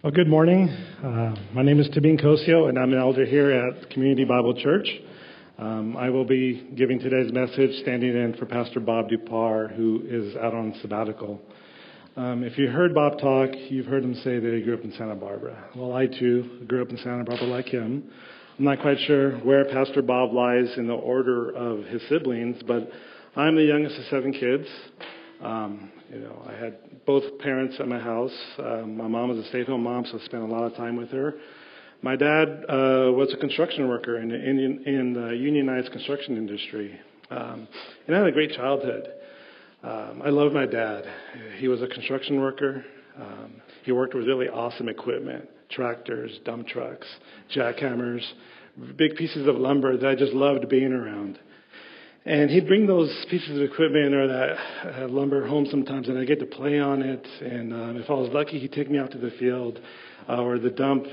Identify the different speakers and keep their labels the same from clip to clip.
Speaker 1: Well, good morning. Uh, my name is Tabin Kosio, and I'm an elder here at Community Bible Church. Um, I will be giving today's message standing in for Pastor Bob Dupar, who is out on sabbatical. Um, if you heard Bob talk, you've heard him say that he grew up in Santa Barbara. Well, I too grew up in Santa Barbara like him. I'm not quite sure where Pastor Bob lies in the order of his siblings, but I'm the youngest of seven kids. Um, you know, I had both parents at my house. Uh, my mom was a stay-at-home mom, so I spent a lot of time with her. My dad uh, was a construction worker in the, in, in the unionized construction industry, um, and I had a great childhood. Um, I loved my dad. He was a construction worker. Um, he worked with really awesome equipment: tractors, dump trucks, jackhammers, big pieces of lumber that I just loved being around. And he'd bring those pieces of equipment or that uh, lumber home sometimes, and I'd get to play on it. And um, if I was lucky, he'd take me out to the field uh, or the dump,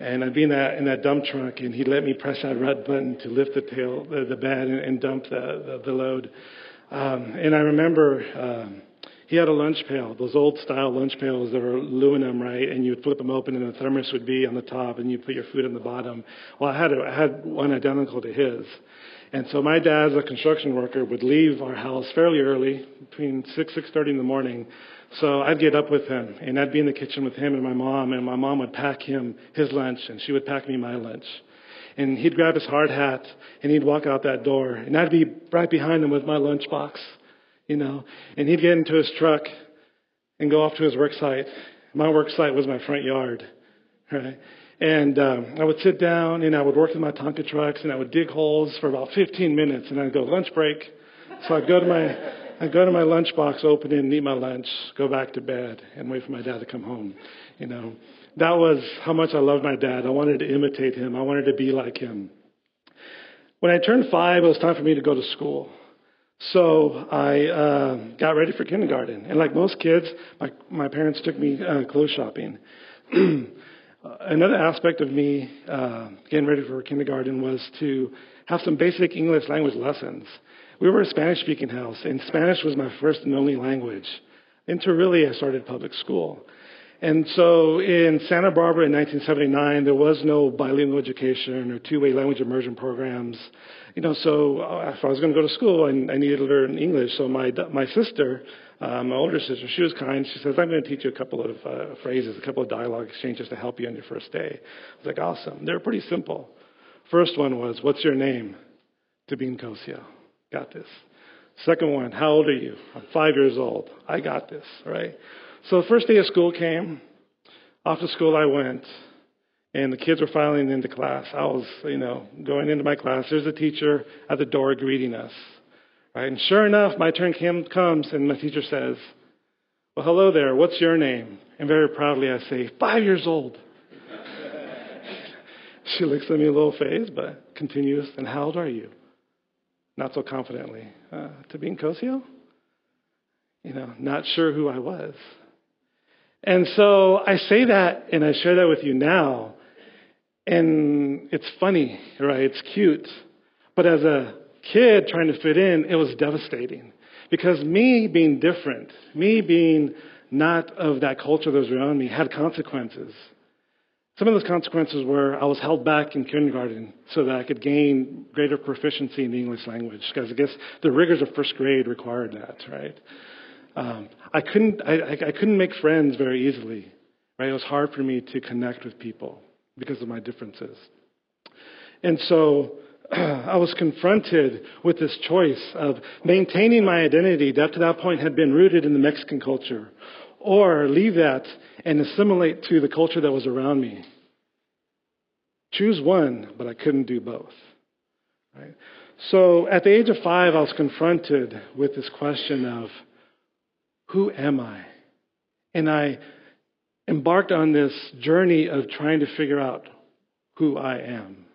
Speaker 1: and I'd be in that in that dump truck, and he'd let me press that red button to lift the tail, the, the bed, and, and dump the, the, the load. Um, and I remember um, he had a lunch pail, those old style lunch pails that were aluminum, right? And you'd flip them open, and the thermos would be on the top, and you'd put your food on the bottom. Well, I had a, I had one identical to his. And so my dad, as a construction worker, would leave our house fairly early, between 6, 6.30 in the morning. So I'd get up with him, and I'd be in the kitchen with him and my mom, and my mom would pack him his lunch, and she would pack me my lunch. And he'd grab his hard hat, and he'd walk out that door, and I'd be right behind him with my lunchbox, you know. And he'd get into his truck and go off to his work site. My work site was my front yard, right? And um, I would sit down and I would work with my Tonka trucks and I would dig holes for about 15 minutes and I'd go lunch break. So I'd go to my I'd go to my lunchbox, open it, and eat my lunch, go back to bed, and wait for my dad to come home. You know, that was how much I loved my dad. I wanted to imitate him. I wanted to be like him. When I turned five, it was time for me to go to school. So I uh, got ready for kindergarten, and like most kids, my my parents took me uh, clothes shopping. Uh, another aspect of me uh, getting ready for kindergarten was to have some basic English language lessons. We were a Spanish speaking house, and Spanish was my first and only language. Until really I started public school. And so in Santa Barbara in 1979, there was no bilingual education or two way language immersion programs. You know, so uh, if I was going to go to school, I, I needed to learn English. So my, my sister, uh, my older sister, she was kind. She says, I'm going to teach you a couple of uh, phrases, a couple of dialogue exchanges to help you on your first day. I was like, awesome. They were pretty simple. First one was, What's your name? Tabin Kosio. Got this. Second one, How old are you? I'm five years old. I got this, right? So the first day of school came. Off to school I went. And the kids were filing into class. I was, you know, going into my class. There's a teacher at the door greeting us. Right? And sure enough, my turn comes, and my teacher says, Well, hello there. What's your name? And very proudly I say, Five years old. she looks at me a little phased, but continues, And how old are you? Not so confidently. Uh, Tabin Kosio? You know, not sure who I was. And so I say that and I share that with you now. And it's funny, right? It's cute. But as a kid trying to fit in, it was devastating. Because me being different, me being not of that culture that was around me, had consequences. Some of those consequences were I was held back in kindergarten so that I could gain greater proficiency in the English language, because I guess the rigors of first grade required that, right? Um, I couldn't I, I couldn't make friends very easily, right? It was hard for me to connect with people because of my differences, and so I was confronted with this choice of maintaining my identity that to that point had been rooted in the Mexican culture, or leave that and assimilate to the culture that was around me. Choose one, but I couldn't do both. Right? So at the age of five, I was confronted with this question of who am I? And I embarked on this journey of trying to figure out who I am.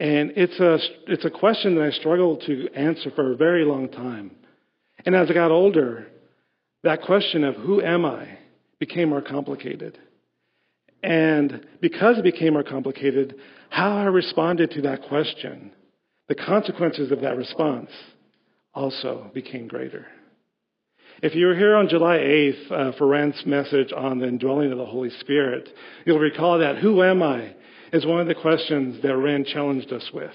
Speaker 1: And it's a, it's a question that I struggled to answer for a very long time. And as I got older, that question of who am I became more complicated. And because it became more complicated, how I responded to that question, the consequences of that response also became greater. If you were here on July 8th uh, for Rand's message on the indwelling of the Holy Spirit, you'll recall that who am I is one of the questions that Rand challenged us with.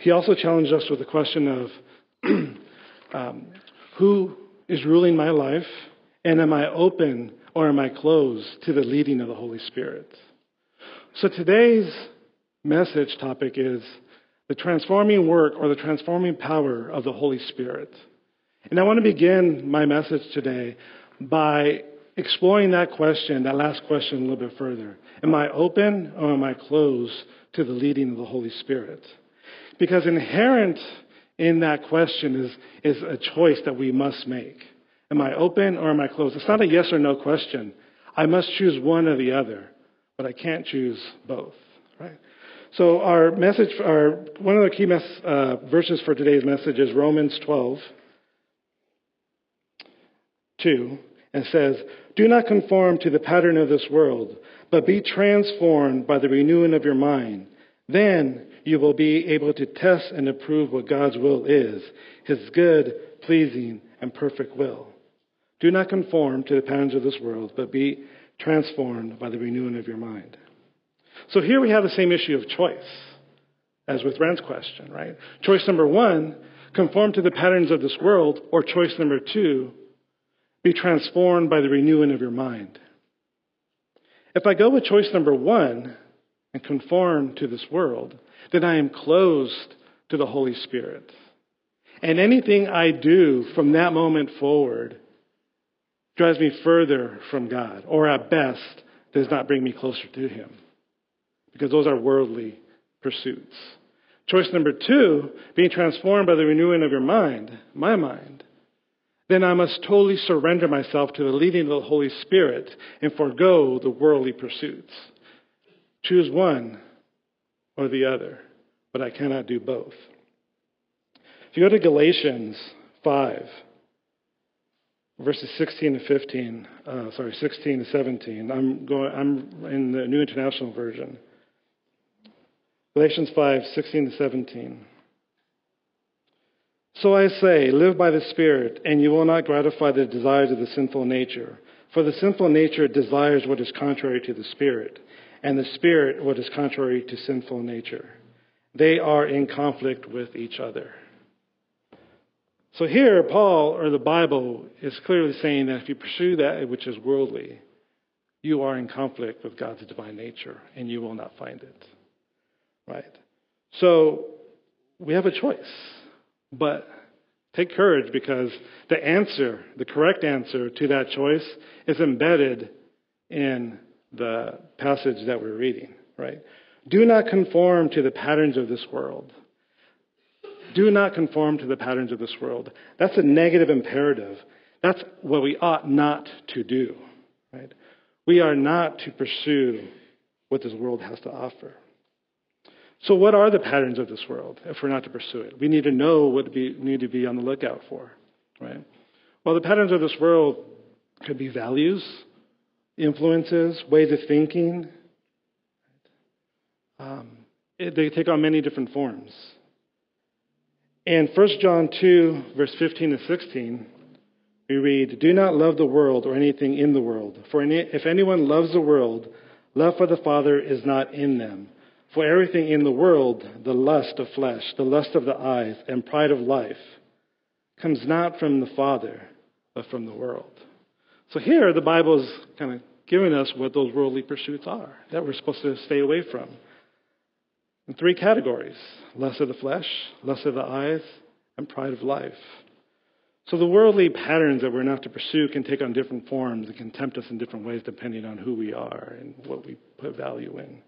Speaker 1: He also challenged us with the question of um, who is ruling my life, and am I open or am I closed to the leading of the Holy Spirit? So today's message topic is the transforming work or the transforming power of the Holy Spirit. And I want to begin my message today by exploring that question, that last question, a little bit further. Am I open or am I closed to the leading of the Holy Spirit? Because inherent in that question is, is a choice that we must make. Am I open or am I closed? It's not a yes or no question. I must choose one or the other, but I can't choose both, right? So our message, our, one of the key mes- uh, verses for today's message is Romans 12, 2, and says, Do not conform to the pattern of this world, but be transformed by the renewing of your mind. Then you will be able to test and approve what God's will is, his good, pleasing, and perfect will. Do not conform to the patterns of this world, but be transformed by the renewing of your mind. So here we have the same issue of choice as with Rand's question, right? Choice number one, conform to the patterns of this world, or choice number two, be transformed by the renewing of your mind. If I go with choice number one and conform to this world, then I am closed to the Holy Spirit. And anything I do from that moment forward drives me further from God, or at best, does not bring me closer to Him. Because those are worldly pursuits. Choice number two, being transformed by the renewing of your mind, my mind, then I must totally surrender myself to the leading of the Holy Spirit and forego the worldly pursuits. Choose one or the other, but I cannot do both. If you go to Galatians 5, verses 16 to 15, uh, sorry, 16 to 17, I'm, going, I'm in the New International Version. Galatians 5, 16 to 17. So I say, live by the Spirit, and you will not gratify the desires of the sinful nature. For the sinful nature desires what is contrary to the Spirit, and the Spirit what is contrary to sinful nature. They are in conflict with each other. So here, Paul, or the Bible, is clearly saying that if you pursue that which is worldly, you are in conflict with God's divine nature, and you will not find it. Right? So, we have a choice. But take courage because the answer, the correct answer to that choice, is embedded in the passage that we're reading, right? Do not conform to the patterns of this world. Do not conform to the patterns of this world. That's a negative imperative. That's what we ought not to do, right? We are not to pursue what this world has to offer. So, what are the patterns of this world if we're not to pursue it? We need to know what we need to be on the lookout for, right? Well, the patterns of this world could be values, influences, ways of thinking. Um, it, they take on many different forms. In 1 John 2, verse 15 to 16, we read, Do not love the world or anything in the world. For if anyone loves the world, love for the Father is not in them. For everything in the world, the lust of flesh, the lust of the eyes, and pride of life, comes not from the Father, but from the world. So here, the Bible is kind of giving us what those worldly pursuits are that we're supposed to stay away from. In three categories lust of the flesh, lust of the eyes, and pride of life. So the worldly patterns that we're not to pursue can take on different forms and can tempt us in different ways depending on who we are and what we put value in.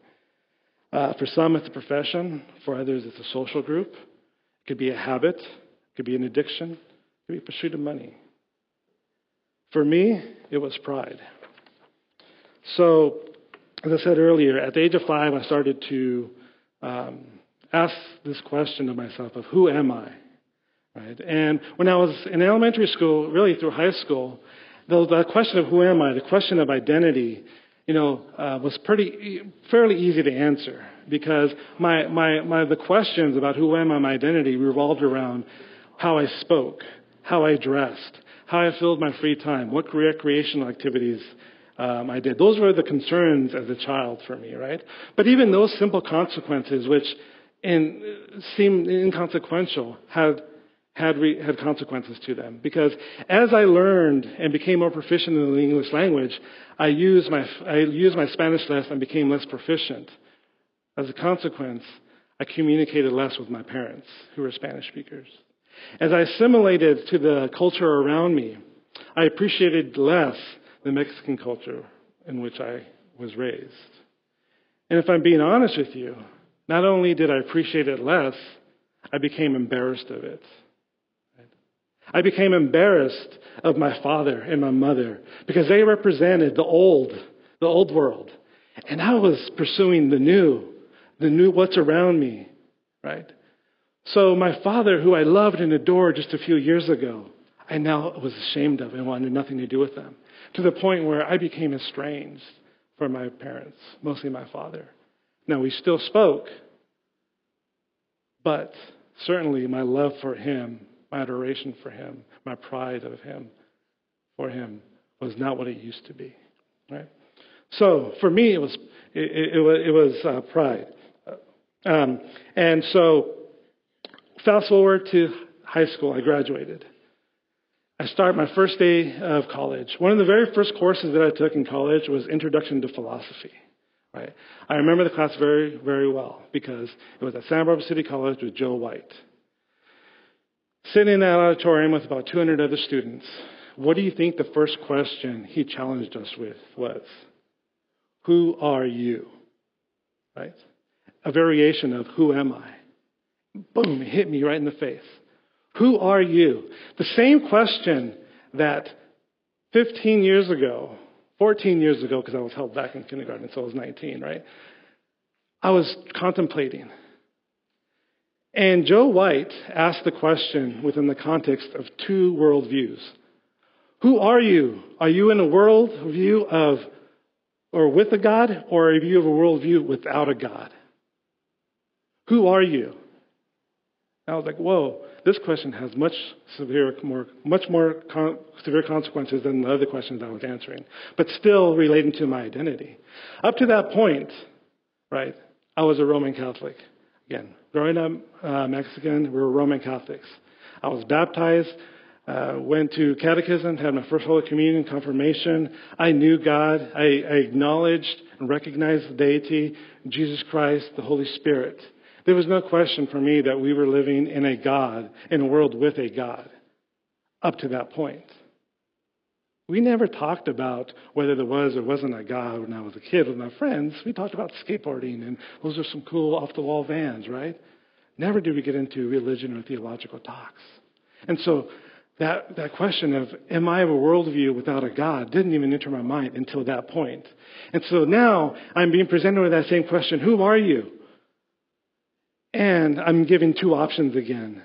Speaker 1: Uh, for some, it's a profession. For others, it's a social group. It could be a habit. It could be an addiction. It could be a pursuit of money. For me, it was pride. So, as I said earlier, at the age of five, I started to um, ask this question of myself of who am I? Right? And when I was in elementary school, really through high school, the, the question of who am I, the question of identity, you know, uh, was pretty fairly easy to answer because my, my, my the questions about who I am I, my identity revolved around how I spoke, how I dressed, how I filled my free time, what recreational activities um, I did. Those were the concerns as a child for me, right? But even those simple consequences, which in, seemed inconsequential, had had, re, had consequences to them. Because as I learned and became more proficient in the English language, I used my, I used my Spanish less and became less proficient. As a consequence, I communicated less with my parents, who were Spanish speakers. As I assimilated to the culture around me, I appreciated less the Mexican culture in which I was raised. And if I'm being honest with you, not only did I appreciate it less, I became embarrassed of it. I became embarrassed of my father and my mother because they represented the old, the old world. And I was pursuing the new, the new what's around me, right? So my father, who I loved and adored just a few years ago, I now was ashamed of and wanted nothing to do with them to the point where I became estranged from my parents, mostly my father. Now, we still spoke, but certainly my love for him, my adoration for him, my pride of him, for him, was not what it used to be. Right? So for me, it was it, it, was, it was uh, pride, um, and so fast forward to high school. I graduated. I start my first day of college. One of the very first courses that I took in college was Introduction to Philosophy. Right? I remember the class very, very well because it was at Santa Barbara City College with Joe White. Sitting in that auditorium with about 200 other students, what do you think the first question he challenged us with was? Who are you? Right? A variation of who am I? Boom, it hit me right in the face. Who are you? The same question that 15 years ago, 14 years ago, because I was held back in kindergarten, so I was 19, right? I was contemplating. And Joe White asked the question within the context of two worldviews. Who are you? Are you in a worldview of, or with a God, or are you of a worldview without a God? Who are you? I was like, whoa, this question has much severe, more, much more con- severe consequences than the other questions I was answering, but still relating to my identity. Up to that point, right, I was a Roman Catholic. Again, growing up uh, Mexican, we were Roman Catholics. I was baptized, uh, went to catechism, had my first Holy Communion, confirmation. I knew God. I, I acknowledged and recognized the deity, Jesus Christ, the Holy Spirit. There was no question for me that we were living in a God, in a world with a God, up to that point. We never talked about whether there was or wasn't a God when I was a kid with my friends. We talked about skateboarding, and those are some cool off the wall vans, right? Never did we get into religion or theological talks. And so that, that question of, am I of a worldview without a God, didn't even enter my mind until that point. And so now I'm being presented with that same question who are you? And I'm given two options again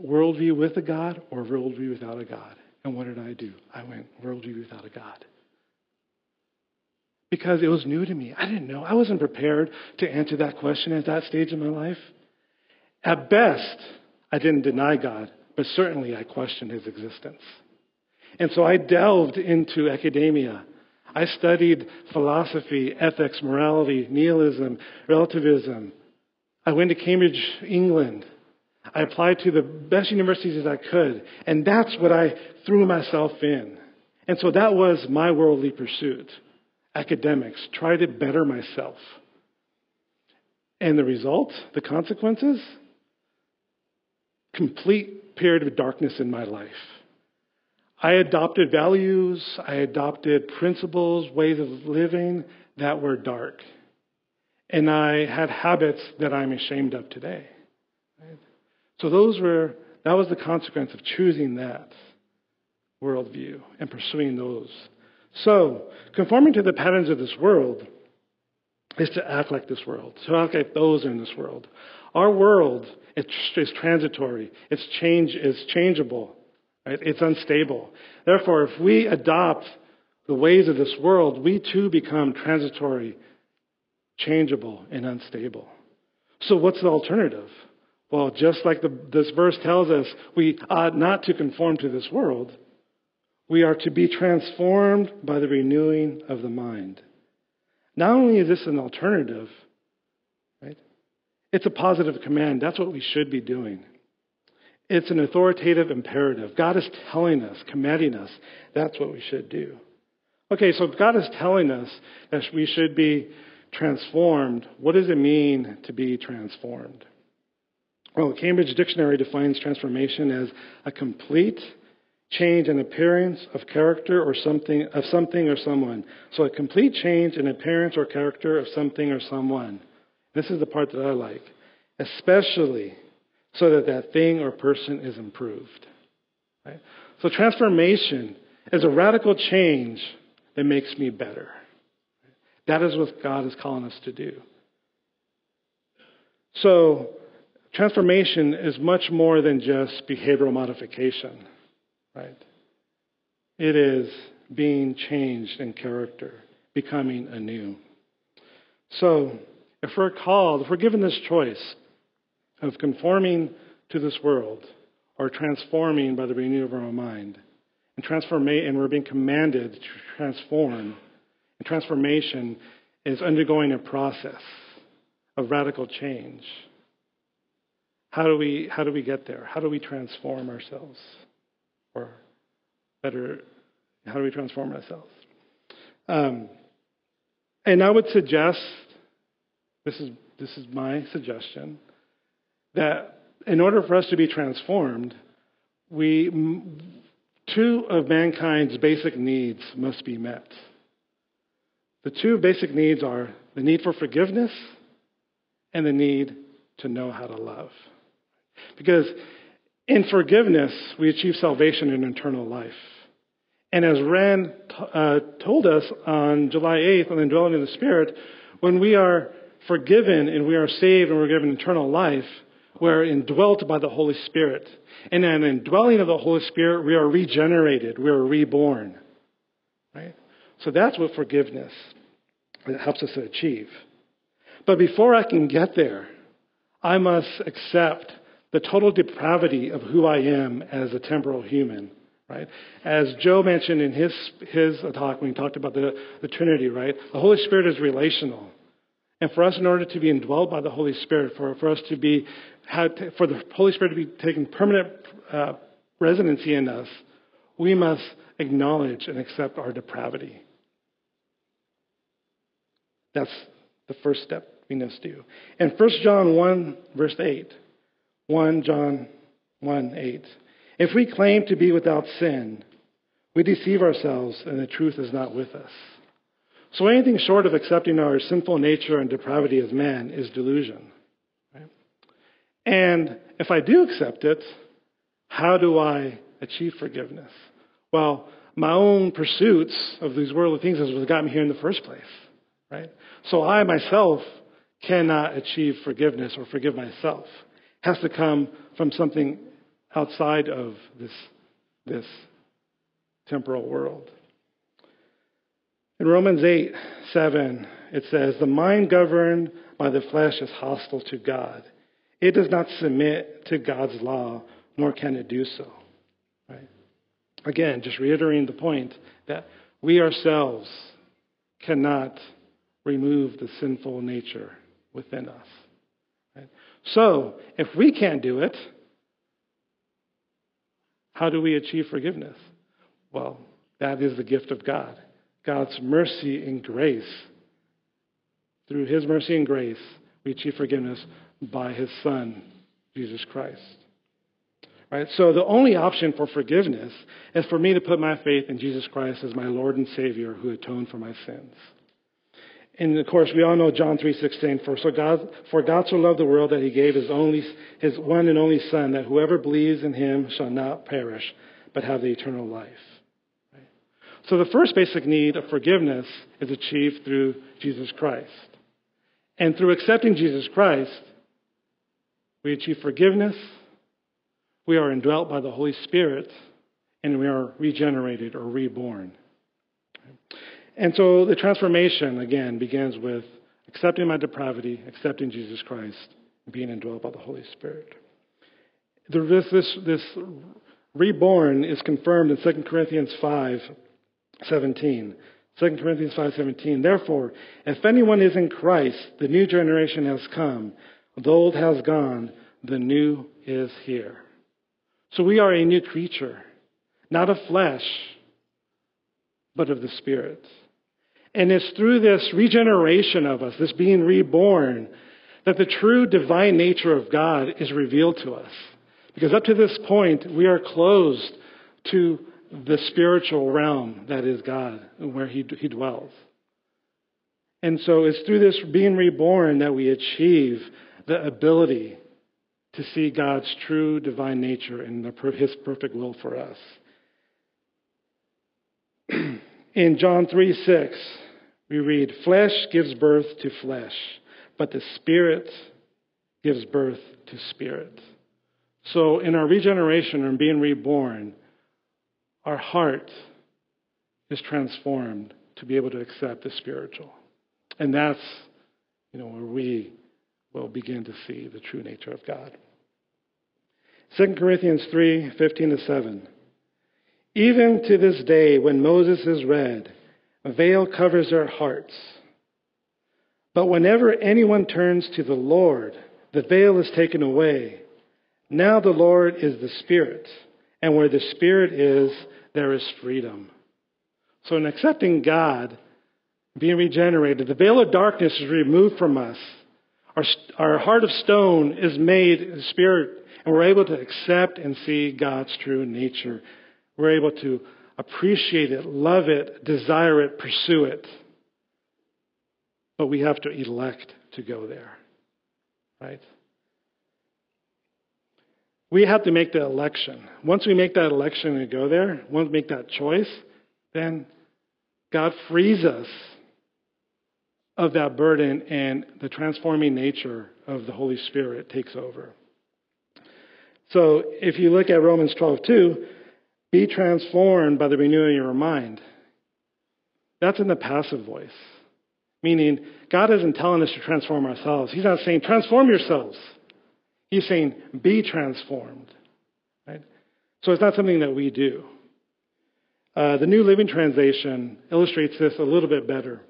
Speaker 1: worldview with a God or worldview without a God. And what did I do? I went worldview without a God. Because it was new to me. I didn't know. I wasn't prepared to answer that question at that stage in my life. At best, I didn't deny God, but certainly I questioned his existence. And so I delved into academia. I studied philosophy, ethics, morality, nihilism, relativism, I went to Cambridge, England. I applied to the best universities as I could, and that's what I threw myself in. And so that was my worldly pursuit academics, try to better myself. And the result, the consequences? Complete period of darkness in my life. I adopted values, I adopted principles, ways of living that were dark. And I had habits that I'm ashamed of today. So those were, that was the consequence of choosing that worldview and pursuing those. So, conforming to the patterns of this world is to act like this world, to act like those in this world. Our world is transitory. It's change is changeable. Right? It's unstable. Therefore, if we adopt the ways of this world, we too become transitory changeable and unstable. So, what's the alternative? Well, just like the, this verse tells us, we ought not to conform to this world. We are to be transformed by the renewing of the mind. Not only is this an alternative, right? It's a positive command. That's what we should be doing. It's an authoritative imperative. God is telling us, commanding us, that's what we should do. Okay, so God is telling us that we should be transformed. What does it mean to be transformed? Well, the Cambridge Dictionary defines transformation as a complete change in appearance of character or something of something or someone. So a complete change in appearance or character of something or someone. This is the part that I like. Especially so that that thing or person is improved. Right? So transformation is a radical change that makes me better. That is what God is calling us to do. So transformation is much more than just behavioral modification, right? It is being changed in character, becoming anew. So if we're called, if we're given this choice, of conforming to this world or transforming by the renewal of our mind. And, transforma- and we're being commanded to transform. And transformation is undergoing a process of radical change. How do we, how do we get there? How do we transform ourselves? Or better, how do we transform ourselves? Um, and I would suggest, this is, this is my suggestion, that in order for us to be transformed, we, two of mankind's basic needs must be met. The two basic needs are the need for forgiveness and the need to know how to love. Because in forgiveness, we achieve salvation and eternal life. And as Rand uh, told us on July 8th on the indwelling of the Spirit, when we are forgiven and we are saved and we're given eternal life, we're indwelt by the Holy Spirit. And in the indwelling of the Holy Spirit, we are regenerated. We are reborn. Right? So that's what forgiveness helps us to achieve. But before I can get there, I must accept the total depravity of who I am as a temporal human. Right? As Joe mentioned in his, his talk when he talked about the, the Trinity, right? The Holy Spirit is relational. And for us, in order to be indwelled by the Holy Spirit, for, for us to be for the Holy Spirit to be taking permanent uh, residency in us, we must acknowledge and accept our depravity. That's the first step we must do. And 1 John 1, verse 8. 1 John 1, 8. If we claim to be without sin, we deceive ourselves and the truth is not with us. So anything short of accepting our sinful nature and depravity as man is delusion. And if I do accept it, how do I achieve forgiveness? Well, my own pursuits of these worldly things is what got me here in the first place, right? So I myself cannot achieve forgiveness or forgive myself. Has to come from something outside of this, this temporal world. In Romans 8, 7, it says, The mind governed by the flesh is hostile to God. It does not submit to God's law, nor can it do so. Right? Again, just reiterating the point that we ourselves cannot remove the sinful nature within us. So, if we can't do it, how do we achieve forgiveness? Well, that is the gift of God. God's mercy and grace. Through His mercy and grace, we achieve forgiveness by his son, Jesus Christ. Right? So the only option for forgiveness is for me to put my faith in Jesus Christ as my Lord and Savior who atoned for my sins. And of course, we all know John 3:16. For so God, for God so loved the world that He gave His only, His one and only Son, that whoever believes in Him shall not perish, but have the eternal life. Right? So the first basic need of forgiveness is achieved through Jesus Christ, and through accepting Jesus Christ, we achieve forgiveness. We are indwelt by the Holy Spirit, and we are regenerated or reborn. And so the transformation, again, begins with accepting my depravity, accepting Jesus Christ, being indwelt by the Holy Spirit. This, this, this reborn is confirmed in 2 Corinthians 5 17. 2 Corinthians 5:17 Therefore if anyone is in Christ the new generation has come the old has gone the new is here so we are a new creature not of flesh but of the spirit and it's through this regeneration of us this being reborn that the true divine nature of God is revealed to us because up to this point we are closed to the spiritual realm that is God, where he, he dwells. And so it's through this being reborn that we achieve the ability to see God's true divine nature and the, his perfect will for us. In John 3 6, we read, Flesh gives birth to flesh, but the Spirit gives birth to spirit. So in our regeneration and being reborn, our heart is transformed to be able to accept the spiritual. And that's, you know, where we will begin to see the true nature of God. 2 Corinthians 3 15 to 7. Even to this day, when Moses is read, a veil covers our hearts. But whenever anyone turns to the Lord, the veil is taken away. Now the Lord is the Spirit, and where the Spirit is, there is freedom. So, in accepting God, being regenerated, the veil of darkness is removed from us. Our, our heart of stone is made spirit, and we're able to accept and see God's true nature. We're able to appreciate it, love it, desire it, pursue it. But we have to elect to go there. Right? We have to make the election. Once we make that election and go there, once we make that choice, then God frees us of that burden and the transforming nature of the Holy Spirit takes over. So if you look at Romans 12:2, be transformed by the renewing of your mind. That's in the passive voice. Meaning, God isn't telling us to transform ourselves. He's not saying, transform yourselves. He's saying, be transformed. Right? So it's not something that we do. Uh, the New Living Translation illustrates this a little bit better.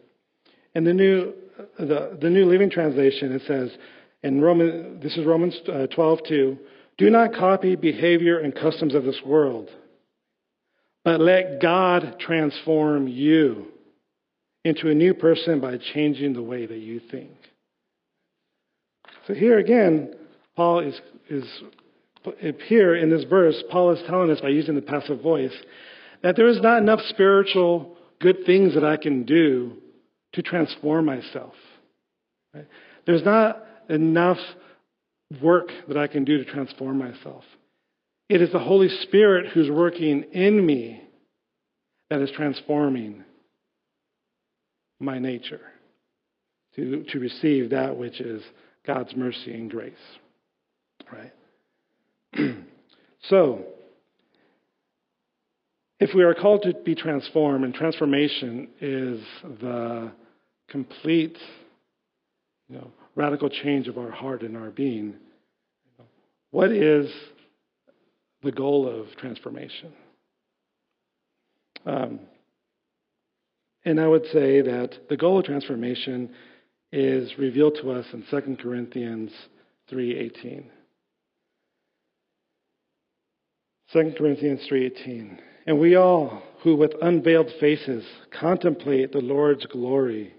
Speaker 1: In the New, the, the New Living Translation, it says, in Roman, this is Romans uh, do not copy behavior and customs of this world, but let God transform you into a new person by changing the way that you think. So here again, Paul is, is here in this verse, Paul is telling us by using the passive voice that there is not enough spiritual good things that I can do to transform myself. Right? There's not enough work that I can do to transform myself. It is the Holy Spirit who's working in me that is transforming my nature to, to receive that which is God's mercy and grace. Right? so, if we are called to be transformed, and transformation is the complete, you know, radical change of our heart and our being, what is the goal of transformation? Um, and I would say that the goal of transformation is revealed to us in 2 Corinthians 3:18. 2 Corinthians 3:18. And we all who with unveiled faces contemplate the Lord's glory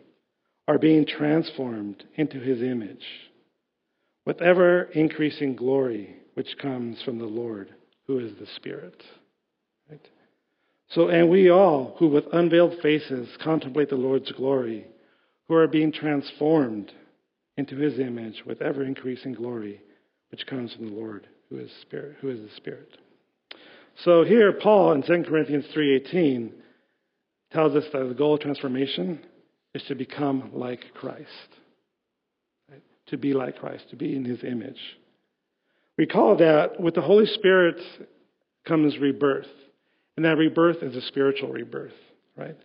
Speaker 1: are being transformed into his image with ever increasing glory which comes from the Lord who is the Spirit. Right? So and we all who with unveiled faces contemplate the Lord's glory who are being transformed into his image with ever increasing glory which comes from the Lord who is spirit who is the Spirit. So here, Paul in 2 Corinthians 3.18 tells us that the goal of transformation is to become like Christ. Right? To be like Christ, to be in his image. Recall that with the Holy Spirit comes rebirth. And that rebirth is a spiritual rebirth, right?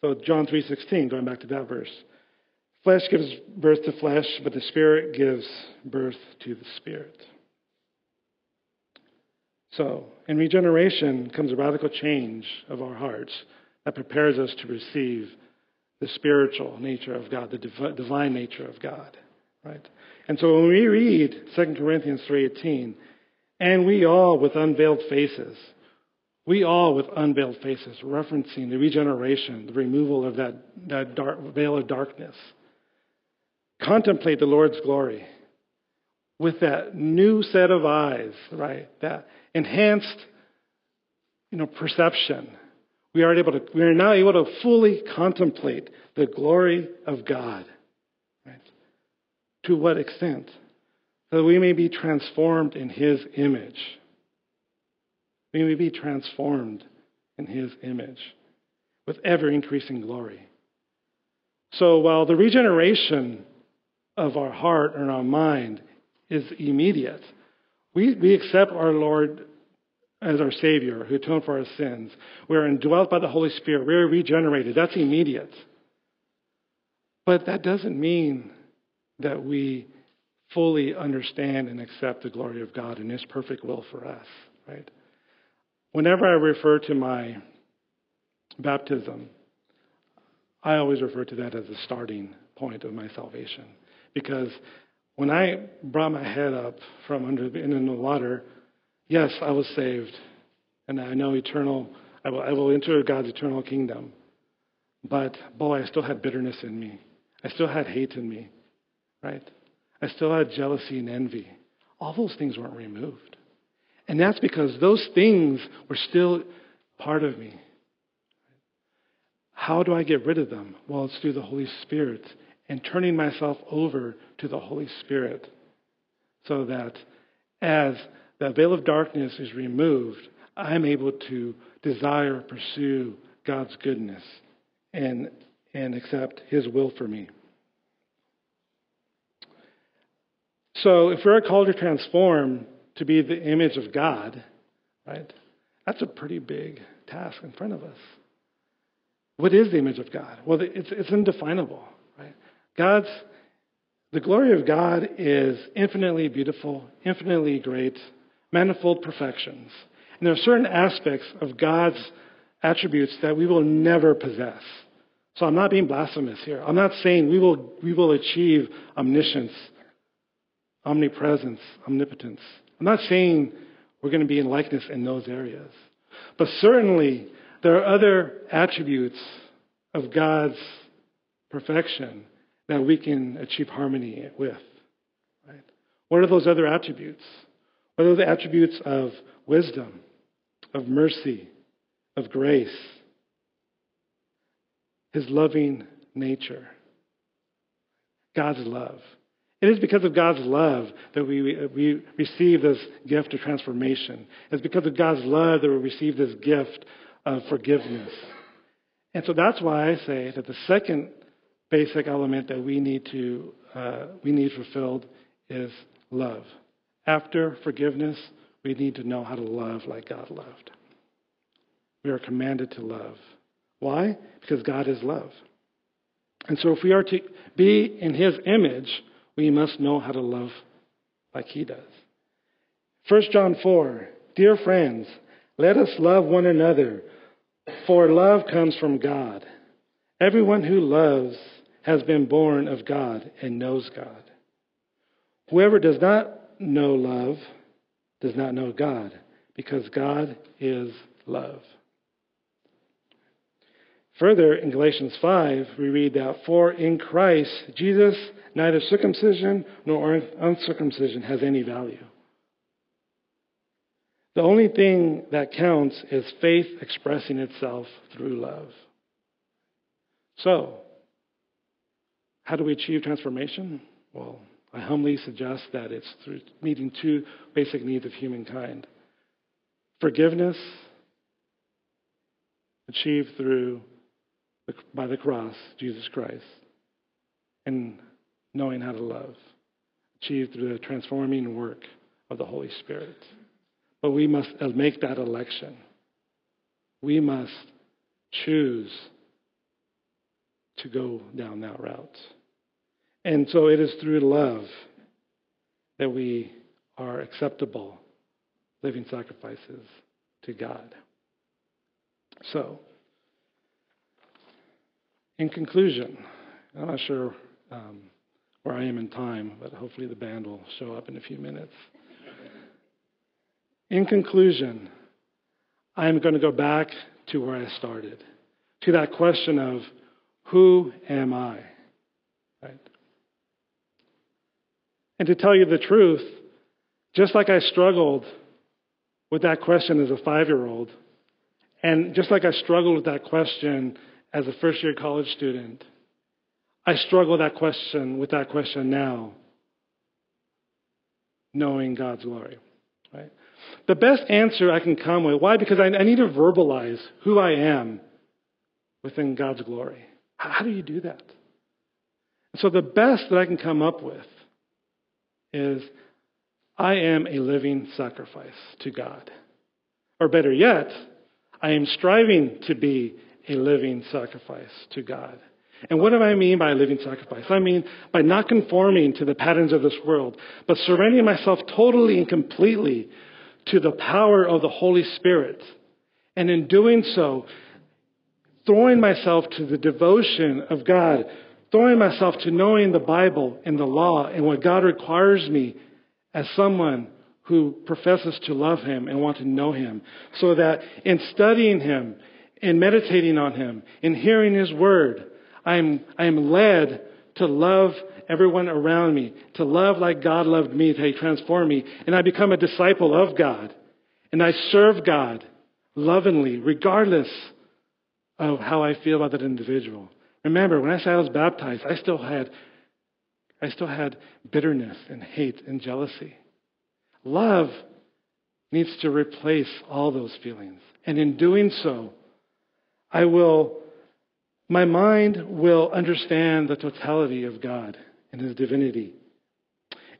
Speaker 1: So John 3.16, going back to that verse. Flesh gives birth to flesh, but the Spirit gives birth to the Spirit. So, in regeneration comes a radical change of our hearts that prepares us to receive the spiritual nature of God, the div- divine nature of God, right? And so when we read 2 Corinthians 3:18, and we all with unveiled faces, we all with unveiled faces, referencing the regeneration, the removal of that, that dark, veil of darkness, contemplate the Lord's glory with that new set of eyes, right? That enhanced, you know, perception. We are able to, we are now able to fully contemplate the glory of God. To what extent? That we may be transformed in His image. We may be transformed in His image with ever increasing glory. So while the regeneration of our heart and our mind is immediate, we, we accept our Lord as our Savior who atoned for our sins. We're indwelt by the Holy Spirit. We're regenerated. That's immediate. But that doesn't mean that we fully understand and accept the glory of God and His perfect will for us, right? Whenever I refer to my baptism, I always refer to that as the starting point of my salvation. Because when I brought my head up from under in the water, yes, I was saved, and I know eternal. I will, I will enter God's eternal kingdom. But boy, I still had bitterness in me. I still had hate in me, right? I still had jealousy and envy. All those things weren't removed. And that's because those things were still part of me. How do I get rid of them? Well, it's through the Holy Spirit and turning myself over to the Holy Spirit so that as the veil of darkness is removed, I'm able to desire, pursue God's goodness and, and accept His will for me. So, if we're called to transform to be the image of God, right, that's a pretty big task in front of us. What is the image of God? Well, it's, it's indefinable, right? God's, the glory of God is infinitely beautiful, infinitely great, manifold perfections. And there are certain aspects of God's attributes that we will never possess. So I'm not being blasphemous here. I'm not saying we will, we will achieve omniscience, omnipresence, omnipotence. I'm not saying we're going to be in likeness in those areas. But certainly, there are other attributes of God's perfection that we can achieve harmony with. Right? What are those other attributes? What are the attributes of wisdom, of mercy, of grace, his loving nature, God's love? It is because of God's love that we, we receive this gift of transformation. It's because of God's love that we receive this gift of forgiveness. And so that's why I say that the second basic element that we need to uh, we need fulfilled is love. After forgiveness, we need to know how to love like God loved. We are commanded to love. Why? Because God is love. And so if we are to be in his image, we must know how to love like he does. 1 John 4 Dear friends, let us love one another, for love comes from God. Everyone who loves has been born of God and knows God. Whoever does not know love does not know God, because God is love. Further, in Galatians 5, we read that, For in Christ Jesus, neither circumcision nor uncircumcision has any value. The only thing that counts is faith expressing itself through love. So, how do we achieve transformation? Well, I humbly suggest that it's through meeting two basic needs of humankind forgiveness, achieved through by the cross, Jesus Christ, and knowing how to love, achieved through the transforming work of the Holy Spirit. But we must make that election. We must choose to go down that route. And so it is through love that we are acceptable living sacrifices to God. So, in conclusion, I'm not sure um, where I am in time, but hopefully the band will show up in a few minutes. In conclusion, I'm going to go back to where I started, to that question of who am I? Right? And to tell you the truth, just like I struggled with that question as a five year old, and just like I struggled with that question as a first year college student, I struggle that question with that question now, knowing God's glory. Right? The best answer I can come with, why? Because I, I need to verbalize who I am within God's glory. How, how do you do that? So the best that I can come up with is I am a living sacrifice to God. Or better yet, I am striving to be a living sacrifice to God. And what do I mean by a living sacrifice? I mean by not conforming to the patterns of this world, but surrendering myself totally and completely to the power of the Holy Spirit. And in doing so, throwing myself to the devotion of God, throwing myself to knowing the Bible and the law and what God requires me as someone who professes to love Him and want to know Him. So that in studying Him, in meditating on Him, in hearing His Word, I am, I am led to love everyone around me, to love like God loved me, to transform me, and I become a disciple of God. And I serve God lovingly, regardless of how I feel about that individual. Remember, when I said I was baptized, I still had I still had bitterness and hate and jealousy. Love needs to replace all those feelings. And in doing so, I will my mind will understand the totality of God and his divinity.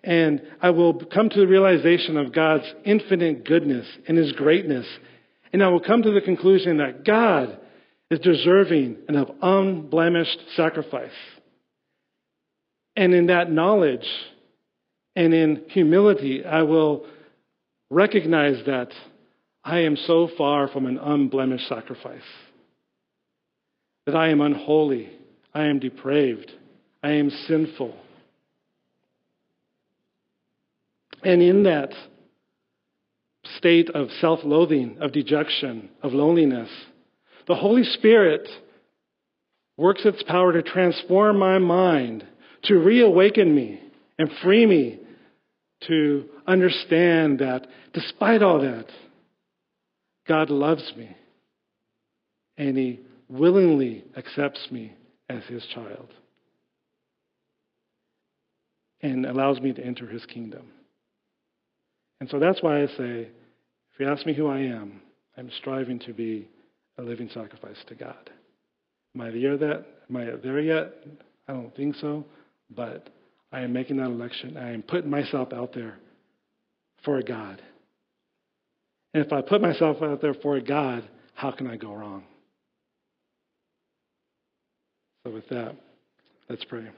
Speaker 1: And I will come to the realization of God's infinite goodness and his greatness. And I will come to the conclusion that God is deserving and of unblemished sacrifice. And in that knowledge and in humility, I will recognize that I am so far from an unblemished sacrifice, that I am unholy, I am depraved, I am sinful. And in that state of self loathing, of dejection, of loneliness, the Holy Spirit works its power to transform my mind, to reawaken me and free me to understand that despite all that, God loves me and He willingly accepts me as His child and allows me to enter his kingdom. And so that's why I say, if you ask me who I am, I'm striving to be a living sacrifice to God. Am I there that? Am I there yet? I don't think so, but I am making that election. I am putting myself out there for a God. And if I put myself out there for a God, how can I go wrong? So with that, let's pray.